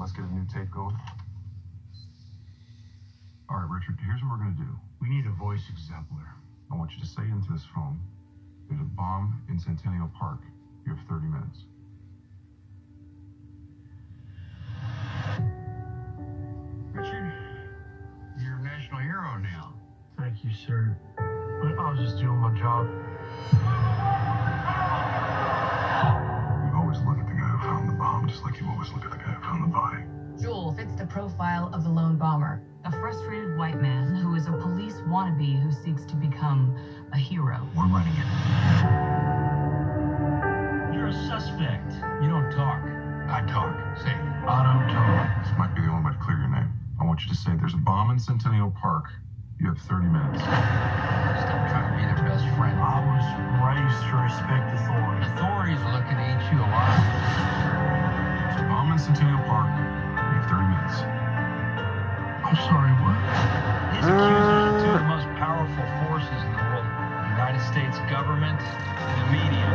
Let's get a new tape going. All right, Richard, here's what we're going to do. We need a voice exemplar. I want you to say into this phone, there's a bomb in Centennial Park. You have 30 minutes. Richard, you're a national hero now. Thank you, sir. I was just doing my job. Just like you always look at the guy who found the body. Jewell fits the profile of the lone bomber, a frustrated white man who is a police wannabe who seeks to become a hero. We're running it. You're a suspect. You don't talk. I talk. Say, I don't talk. This might be the only way to clear your name. I want you to say there's a bomb in Centennial Park. You have 30 minutes. stop trying to be their best friend. I was raised to respect authority. Authorities are looking to eat you alive. Bomb in Centennial Park. Have 30 minutes. I'm sorry, what? His accusers are two of the most powerful forces in the world. The United States government and the media.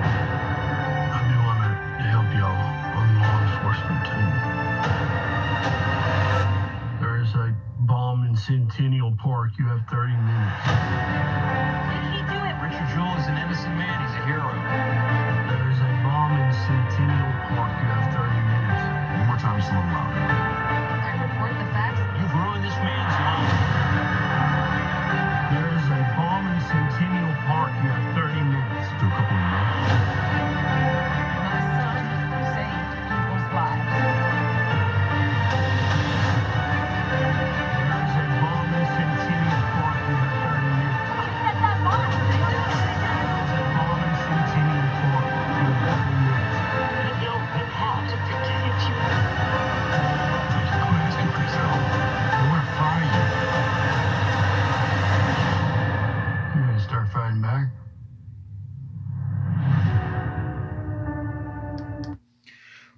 I I meant to help y'all on law enforcement team. There is a bomb in Centennial Park. You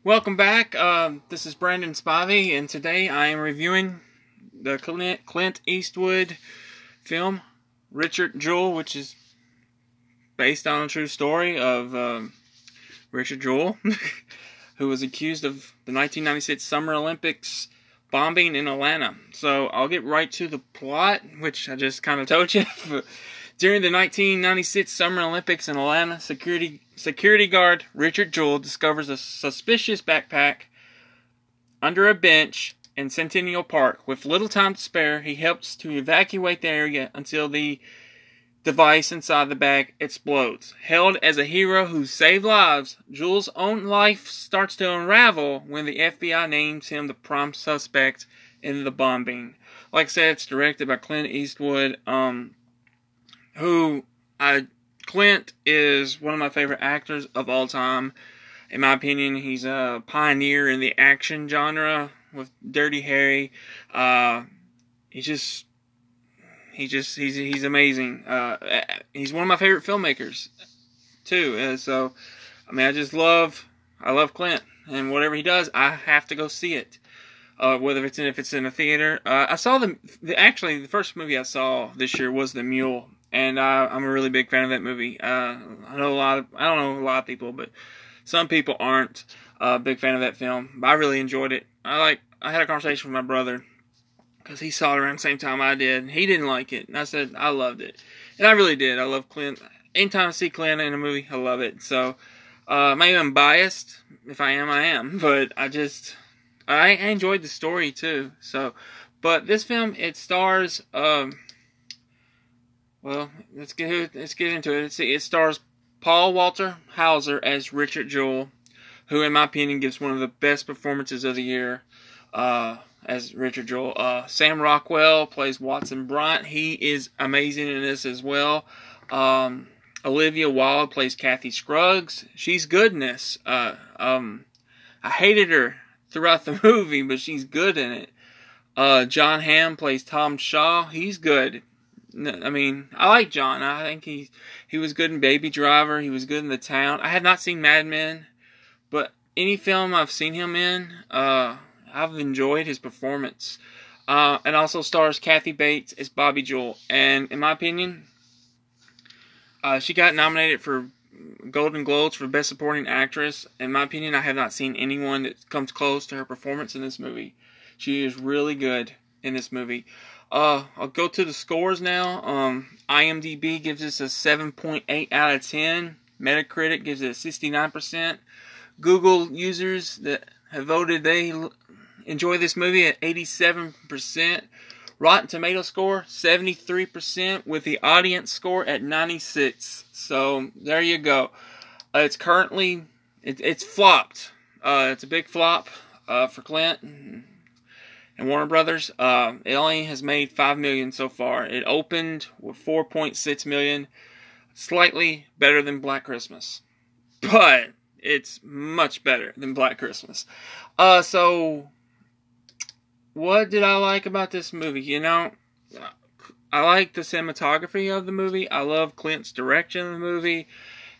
Welcome back. Um, this is Brandon Spivey, and today I am reviewing the Clint, Clint Eastwood film Richard Jewell, which is based on a true story of um, Richard Jewell, who was accused of the 1996 Summer Olympics bombing in Atlanta. So I'll get right to the plot, which I just kind of told you. During the 1996 Summer Olympics in Atlanta, security security guard Richard Jewell discovers a suspicious backpack under a bench in Centennial Park. With little time to spare, he helps to evacuate the area until the device inside the bag explodes. Held as a hero who saved lives, Jewell's own life starts to unravel when the FBI names him the prime suspect in the bombing. Like I said, it's directed by Clint Eastwood, um, who I Clint is one of my favorite actors of all time. In my opinion, he's a pioneer in the action genre with Dirty Harry. Uh, he's just, he just, he's he's amazing. Uh, he's one of my favorite filmmakers too. And so, I mean, I just love, I love Clint, and whatever he does, I have to go see it. Uh, whether it's in if it's in a theater. Uh, I saw the, the actually the first movie I saw this year was The Mule, and uh, I'm a really big fan of that movie. Uh, I know a lot of I don't know a lot of people, but some people aren't a big fan of that film. But I really enjoyed it. I like I had a conversation with my brother because he saw it around the same time I did. And He didn't like it, and I said I loved it, and I really did. I love Clint. Anytime I see Clint in a movie, I love it. So uh, maybe I'm biased. If I am, I am. But I just I enjoyed the story too. So, but this film it stars. Um, well, let's get let's get into it. Let's see. It stars Paul Walter Hauser as Richard Jewell, who, in my opinion, gives one of the best performances of the year uh, as Richard Jewell. Uh, Sam Rockwell plays Watson Bryant. He is amazing in this as well. Um, Olivia Wilde plays Kathy Scruggs. She's goodness. Uh, um, I hated her throughout the movie, but she's good in it. Uh, Jon Hamm plays Tom Shaw. He's good. I mean, I like Jon. I think he he was good in Baby Driver. He was good in The Town. I have not seen Mad Men, but any film I've seen him in, uh, I've enjoyed his performance. Uh, and also stars Kathy Bates as Bobi Jewell. And in my opinion, uh, she got nominated for Golden Globes for Best Supporting Actress. In my opinion, I have not seen anyone that comes close to her performance in this movie. She is really good in this movie. Uh, I'll go to the scores now. Um, IMDb gives us a 7.8 out of 10. Metacritic gives it a 69%. Google users that have voted they enjoy this movie at 87%. Rotten Tomato score 73% with the audience score at 96. So there you go. Uh, it's currently it, it's flopped. Uh, it's a big flop uh, for Clint and Warner Brothers. Uh, it only has made five million so far. It opened with 4.6 million, slightly better than Black Christmas, but it's much better than Black Christmas. Uh, so what did I like about this movie? You know, I like the cinematography of the movie. I love Clint's direction of the movie.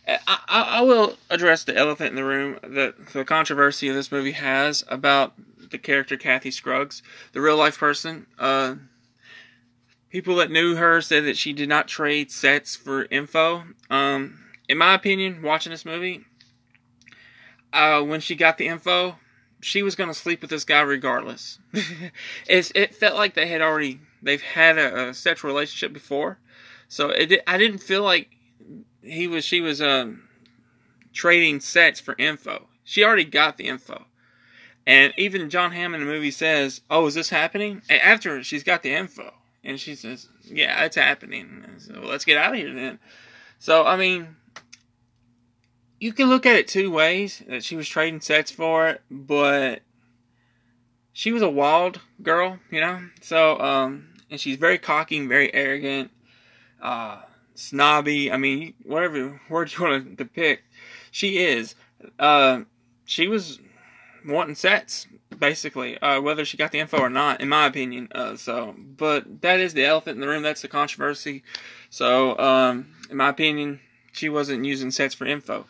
I, I, I will address the elephant in the room that the controversy of this movie has about the character Kathy Scruggs, the real life person. Uh, people that knew her said that she did not trade sets for info. Um, in my opinion, watching this movie, uh, when she got the info, she was going to sleep with this guy regardless. it felt like they had already they've had a, a sexual relationship before, so it I didn't feel like he was she was um, trading sets for info. She already got the info, and even Jon Hamm in the movie says, "Oh, is this happening?" after she's got the info, and she says, "Yeah, it's happening." So let's get out of here then. So I mean, you can look at it two ways that she was trading sets for it, but she was a wild girl, you know. So, um, and she's very cocky very arrogant, uh, snobby. I mean, whatever word you want to depict, she is. Uh, she was wanting sets basically, uh, whether she got the info or not, in my opinion. Uh, so, but that is the elephant in the room. That's the controversy. So, um, in my opinion, she wasn't using sets for info.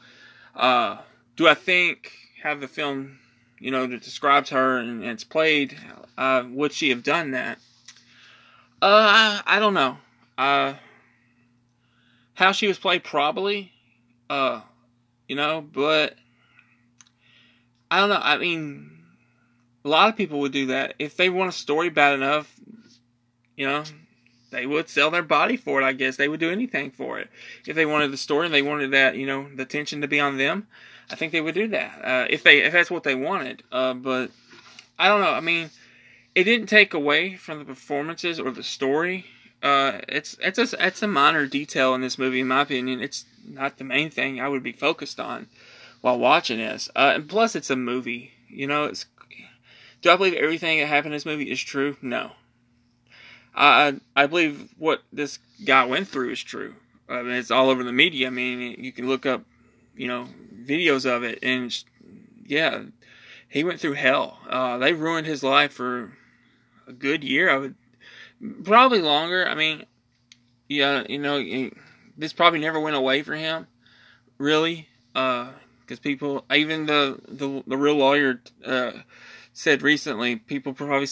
Uh, do I think have the film, you know, that describes her and, and it's played, uh, would she have done that? Uh, I, I don't know. Uh, how she was played, probably. You know, but I don't know. I mean, a lot of people would do that if they want a story bad enough. You know, they would sell their body for it. I guess they would do anything for it if they wanted the story and they wanted that you know the tension to be on them. I think they would do that uh, if they if that's what they wanted. Uh, but I don't know. I mean, it didn't take away from the performances or the story. Uh, it's it's a it's a minor detail in this movie, in my opinion. It's not the main thing I would be focused on while watching this. Uh, and plus, it's a movie. You know, it's. Do I believe everything that happened in this movie is true? No. I I believe what this guy went through is true. I mean, it's all over the media. I mean, you can look up, you know, videos of it, and yeah, he went through hell. Uh, they ruined his life for a good year. I would probably longer. I mean, yeah, you know, this probably never went away for him, really, because people, even the the the real lawyer uh, said recently, people probably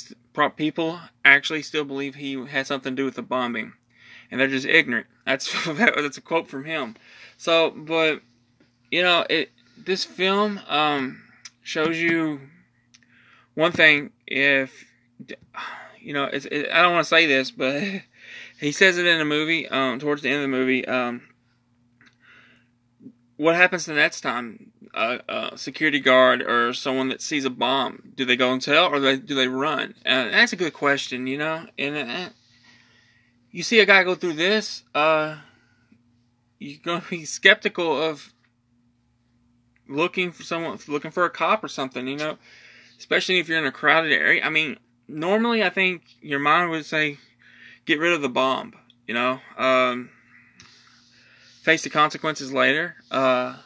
people actually still believe he had something to do with the bombing, and they're just ignorant. That's that's a quote from him. So, but you know, it this film um, shows you one thing. If you know, it's, it, I don't want to say this, but he says it in the movie. Um, towards the end of the movie, um, what happens the next time a, a, security guard or someone that sees a bomb? Do they go and tell, or do they, do they run? That's a good question, you know. And uh, you see a guy go through this, uh, you're going to be skeptical of looking for someone, looking for a cop or something, you know. Especially if you're in a crowded area. I mean, normally I think your mind would say, get rid of the bomb, you know. Um, face the consequences later. Uh,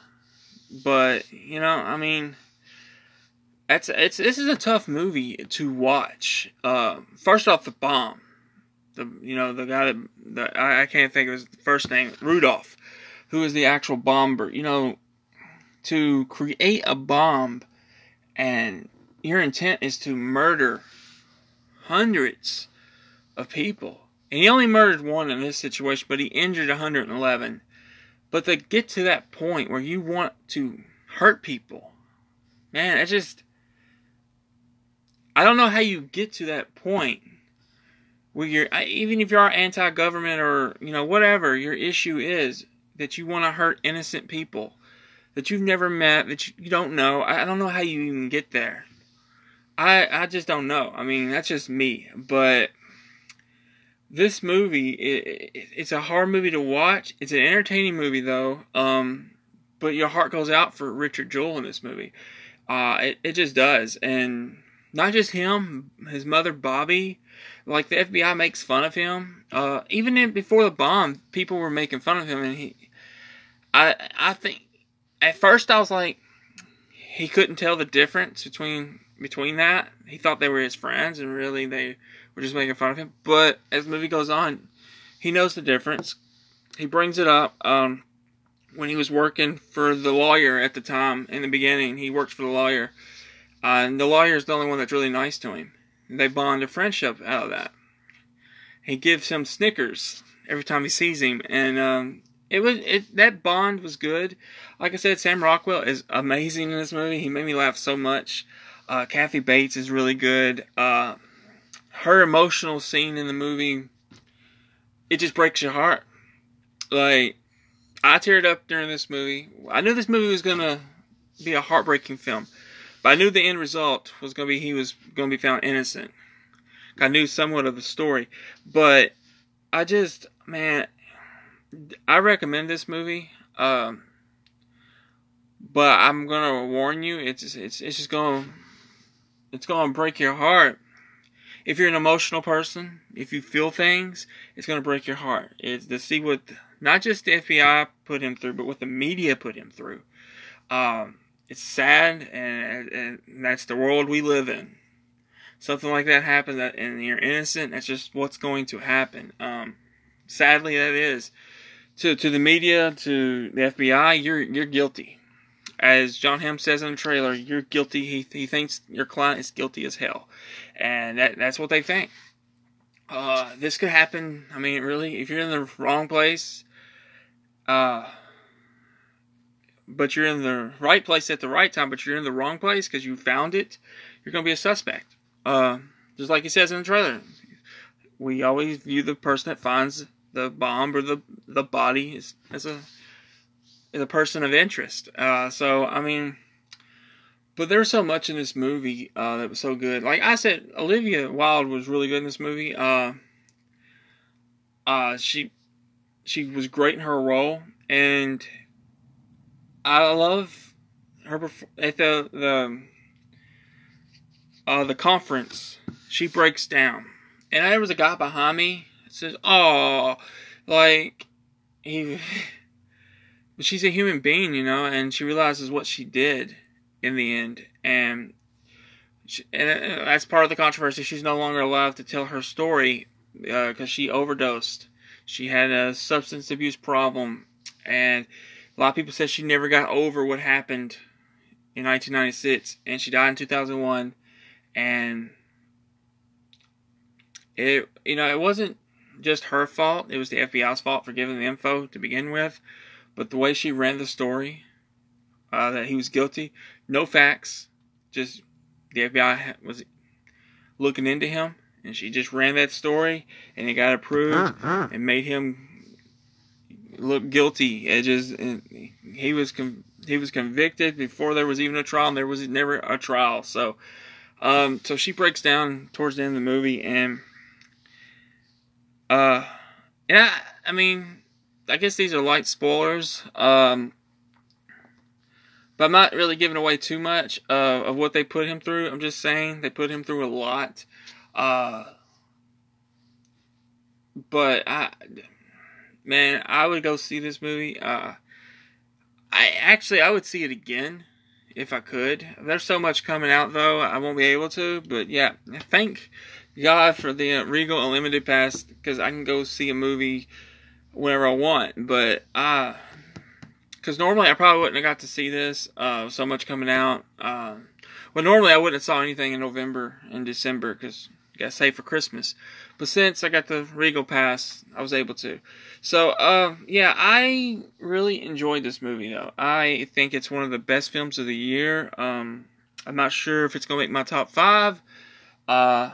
but you know, I mean, that's it's this is a tough movie to watch. Uh, first off, the bomb, the you know the guy that the, I, I can't think of his first name, Rudolph, who is the actual bomber. You know, to create a bomb, and your intent is to murder hundreds of people. And he only murdered one in this situation, but he injured 111 But to get to that point where you want to hurt people, man, it's just. I don't know how you get to that point where you're, even if you are anti government or, you know, whatever your issue is, that you want to hurt innocent people that you've never met, that you, don't know. I, I don't know how you even get there. I I just don't know. I mean, that's just me. But this movie, it, it, it's a hard movie to watch. It's an entertaining movie though. Um, but your heart goes out for Richard Jewell in this movie. Uh, it it just does, and not just him, his mother Bobi. Like the FBI makes fun of him. Uh, even in, before the bomb, people were making fun of him, and he. I I think at first I was like, he couldn't tell the difference between between that. He thought they were his friends, and really they were just making fun of him. But as the movie goes on, he knows the difference. He brings it up um, when he was working for the lawyer at the time. In the beginning, he worked for the lawyer, uh, and the lawyer is the only one that's really nice to him. They bond a friendship out of that. He gives him Snickers every time he sees him, and um, it was it that bond was good. Like I said, Sam Rockwell is amazing in this movie. He made me laugh so much. Uh, Kathy Bates is really good. Uh, her emotional scene in the movie, it just breaks your heart. Like I teared up during this movie. I knew this movie was gonna be a heartbreaking film, but I knew the end result was gonna be he was gonna be found innocent. I knew somewhat of the story, but I just man, I recommend this movie. Um, but I'm gonna warn you, it's it's it's just gonna it's gonna break your heart. If you're an emotional person, if you feel things, it's gonna break your heart. It's to see what not just the FBI put him through, but what the media put him through. Um, it's sad, and, and that's the world we live in. Something like that happens, and you're innocent. That's just what's going to happen. Um, sadly, that is to to the media, to the FBI, you're you're guilty. As Jon Hamm says in the trailer, you're guilty. He he thinks your client is guilty as hell, and that that's what they think. Uh, this could happen. I mean, really, if you're in the wrong place, uh, but you're in the right place at the right time, but you're in the wrong place because you found it, you're gonna be a suspect. Uh, just like he says in the trailer, we always view the person that finds the bomb or the the body as, as a as a person of interest. Uh, so I mean, but there's so much in this movie uh, that was so good. Like I said, Olivia Wilde was really good in this movie. Uh, uh, she she was great in her role, and I love her at the the uh, the conference. She breaks down, and there was a guy behind me says, "Oh, like he." She's a human being, you know, and she realizes what she did in the end, and, she, and uh, that's part of the controversy. She's no longer allowed to tell her story because uh, she overdosed. She had a substance abuse problem, and a lot of people said she never got over what happened in 1996, and she died in 2001, and it you know it wasn't just her fault. It was the FBI's fault for giving the info to begin with. But the way she ran the story, uh, that he was guilty, no facts, just the FBI was looking into him, and she just ran that story, and it got approved and made him look guilty. It just he was he was convicted before there was even a trial, and there was never a trial. So, um, so she breaks down towards the end of the movie, and uh, yeah, I mean, I guess these are light spoilers. Um, but I'm not really giving away too much uh, of what they put him through. I'm just saying they put him through a lot. Uh, but I, man, I would go see this movie. Uh, I actually I would see it again if I could. There's so much coming out though, I won't be able to. But yeah, thank God for the uh, Regal Unlimited Pass because I can go see a movie whenever I want. But uh because normally I probably wouldn't have got to see this. Uh, so much coming out. Uh, well, normally I wouldn't have saw anything in November and December because got saved for Christmas. But since I got the Regal Pass, I was able to. So, uh, yeah, I really enjoyed this movie though. I think it's one of the best films of the year. Um, I'm not sure if it's gonna make my top five. Uh,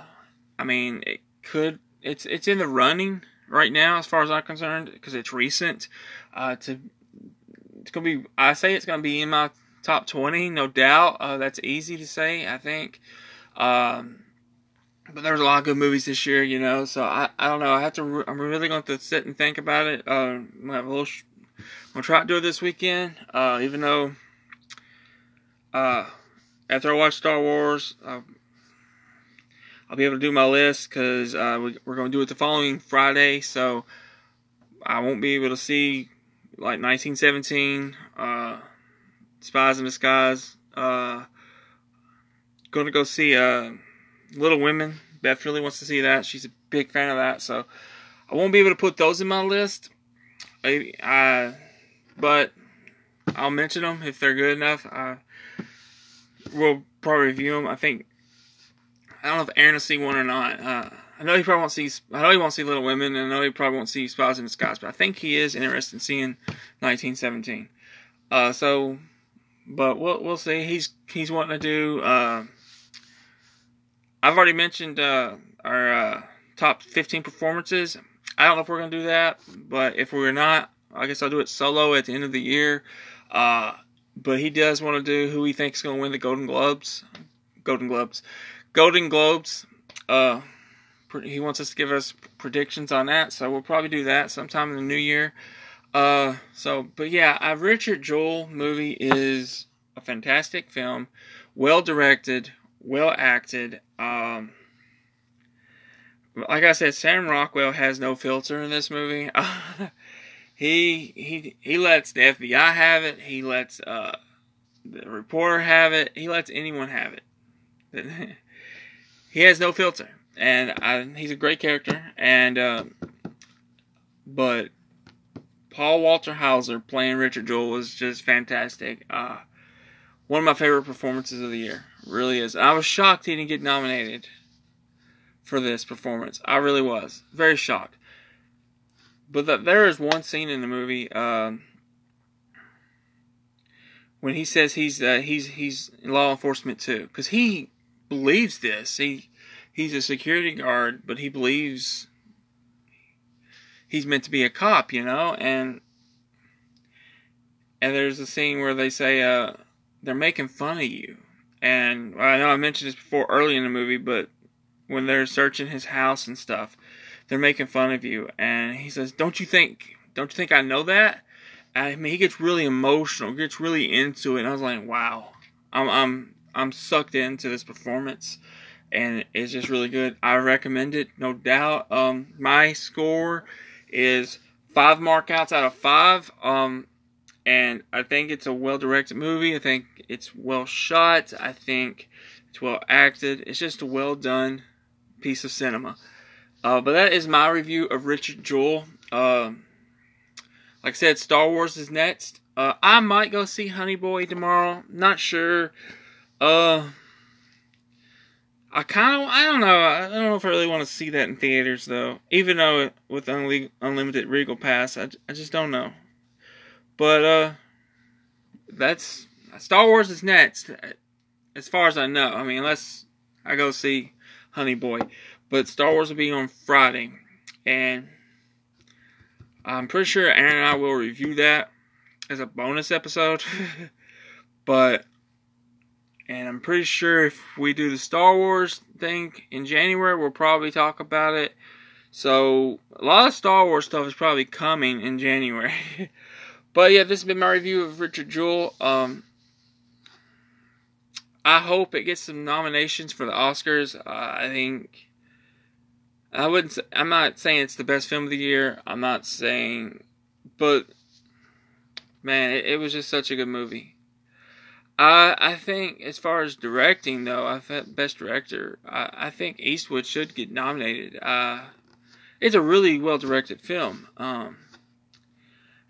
I mean, it could. It's it's in the running right now, as far as I'm concerned, because it's recent. Uh, to it's gonna be. I say it's gonna be in my top 20, no doubt. Uh, that's easy to say, I think. Um, but there's a lot of good movies this year, you know. So I, I don't know. I have to. Re- I'm really going to sit and think about it. Uh, I'm gonna have a little. Sh- I'm gonna try to do it this weekend. Uh, even though. Uh, after I watch Star Wars, uh, I'll be able to do my list because uh, we, we're going to do it the following Friday. So I won't be able to see like 1917, uh, Spies in Disguise. Uh, going to go see uh, Little Women. Beth really wants to see that. She's a big fan of that. So I won't be able to put those in my list. I, I but I'll mention them if they're good enough. I, we'll probably review them. I think I don't know if Aaron will see one or not. Uh, I know he probably won't see. I know he won't see Little Women, and I know he probably won't see Spies in Disguise. But I think he is interested in seeing 1917. Uh, so, but we'll we'll see. He's he's wanting to do. Uh, I've already mentioned uh, our uh, top 15 performances. I don't know if we're gonna do that, but if we're not, I guess I'll do it solo at the end of the year. Uh, but he does want to do who he thinks is to win the Golden Globes. Golden Globes. Golden Globes. He wants us to give us predictions on that, so we'll probably do that sometime in the new year. Uh, so, but yeah, a Richard Jewell movie is a fantastic film, well directed, well acted. Um, like I said, Sam Rockwell has no filter in this movie. he he he lets the FBI have it. He lets uh, the reporter have it. He lets anyone have it. he has no filter, and I, he's a great character. And uh, but Paul Walter Hauser playing Richard Jewell was just fantastic. Uh, one of my favorite performances of the year, really is. I was shocked he didn't get nominated for this performance. I really was very shocked. But the, there is one scene in the movie um, when he says he's uh, he's he's law enforcement too, because he believes this. He he's a security guard, but he believes he's meant to be a cop, you know. And and there's a scene where they say uh, they're making fun of you. And I know I mentioned this before early in the movie, but when they're searching his house and stuff, they're making fun of you. And he says, "Don't you think? Don't you think I know that?" I mean, he gets really emotional, gets really into it. And I was like, "Wow, I'm I'm I'm sucked into this performance." And it's just really good. I recommend it, no doubt. Um, my score is five markouts out of five. Um, and I think it's a well directed movie. I think it's well shot. I think it's well acted. It's just a well done piece of cinema. Uh, but that is my review of Richard Jewell. Uh, like I said, Star Wars is next. Uh, I might go see Honey Boy tomorrow. Not sure. Uh, I kind of, I don't know. I don't know if I really want to see that in theaters though. Even though with unli- unlimited Regal Pass, I, I just don't know. But uh, that's Star Wars is next, as far as I know. I mean, unless I go see Honey Boy, but Star Wars will be on Friday, and I'm pretty sure Aaron and I will review that as a bonus episode. but and I'm pretty sure if we do the Star Wars thing in January, we'll probably talk about it. So a lot of Star Wars stuff is probably coming in January. but yeah, this has been my review of Richard Jewell. Um, I hope it gets some nominations for the Oscars. Uh, I think I wouldn't. Say, I'm not saying it's the best film of the year. I'm not saying, but man, it, it was just such a good movie. I I think as far as directing though, I thought best director. I, I think Eastwood should get nominated. Uh, it's a really well directed film. Um,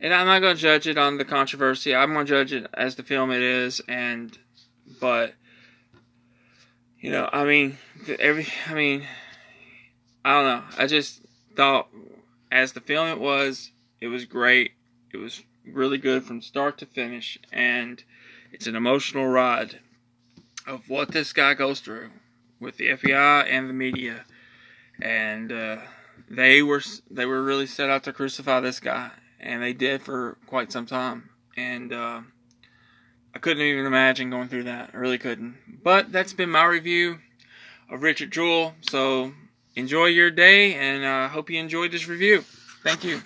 and I'm not going to judge it on the controversy. I'm going to judge it as the film it is. And but you know, I mean, every I mean, I don't know. I just thought, as the film it was, it was great. It was really good from start to finish, and it's an emotional ride of what this guy goes through with the FBI and the media, and uh, they were they were really set out to crucify this guy, and they did for quite some time, and uh, I couldn't even imagine going through that. I really couldn't. But that's been my review of Richard Jewell. So enjoy your day, and I uh, hope you enjoyed this review. Thank you.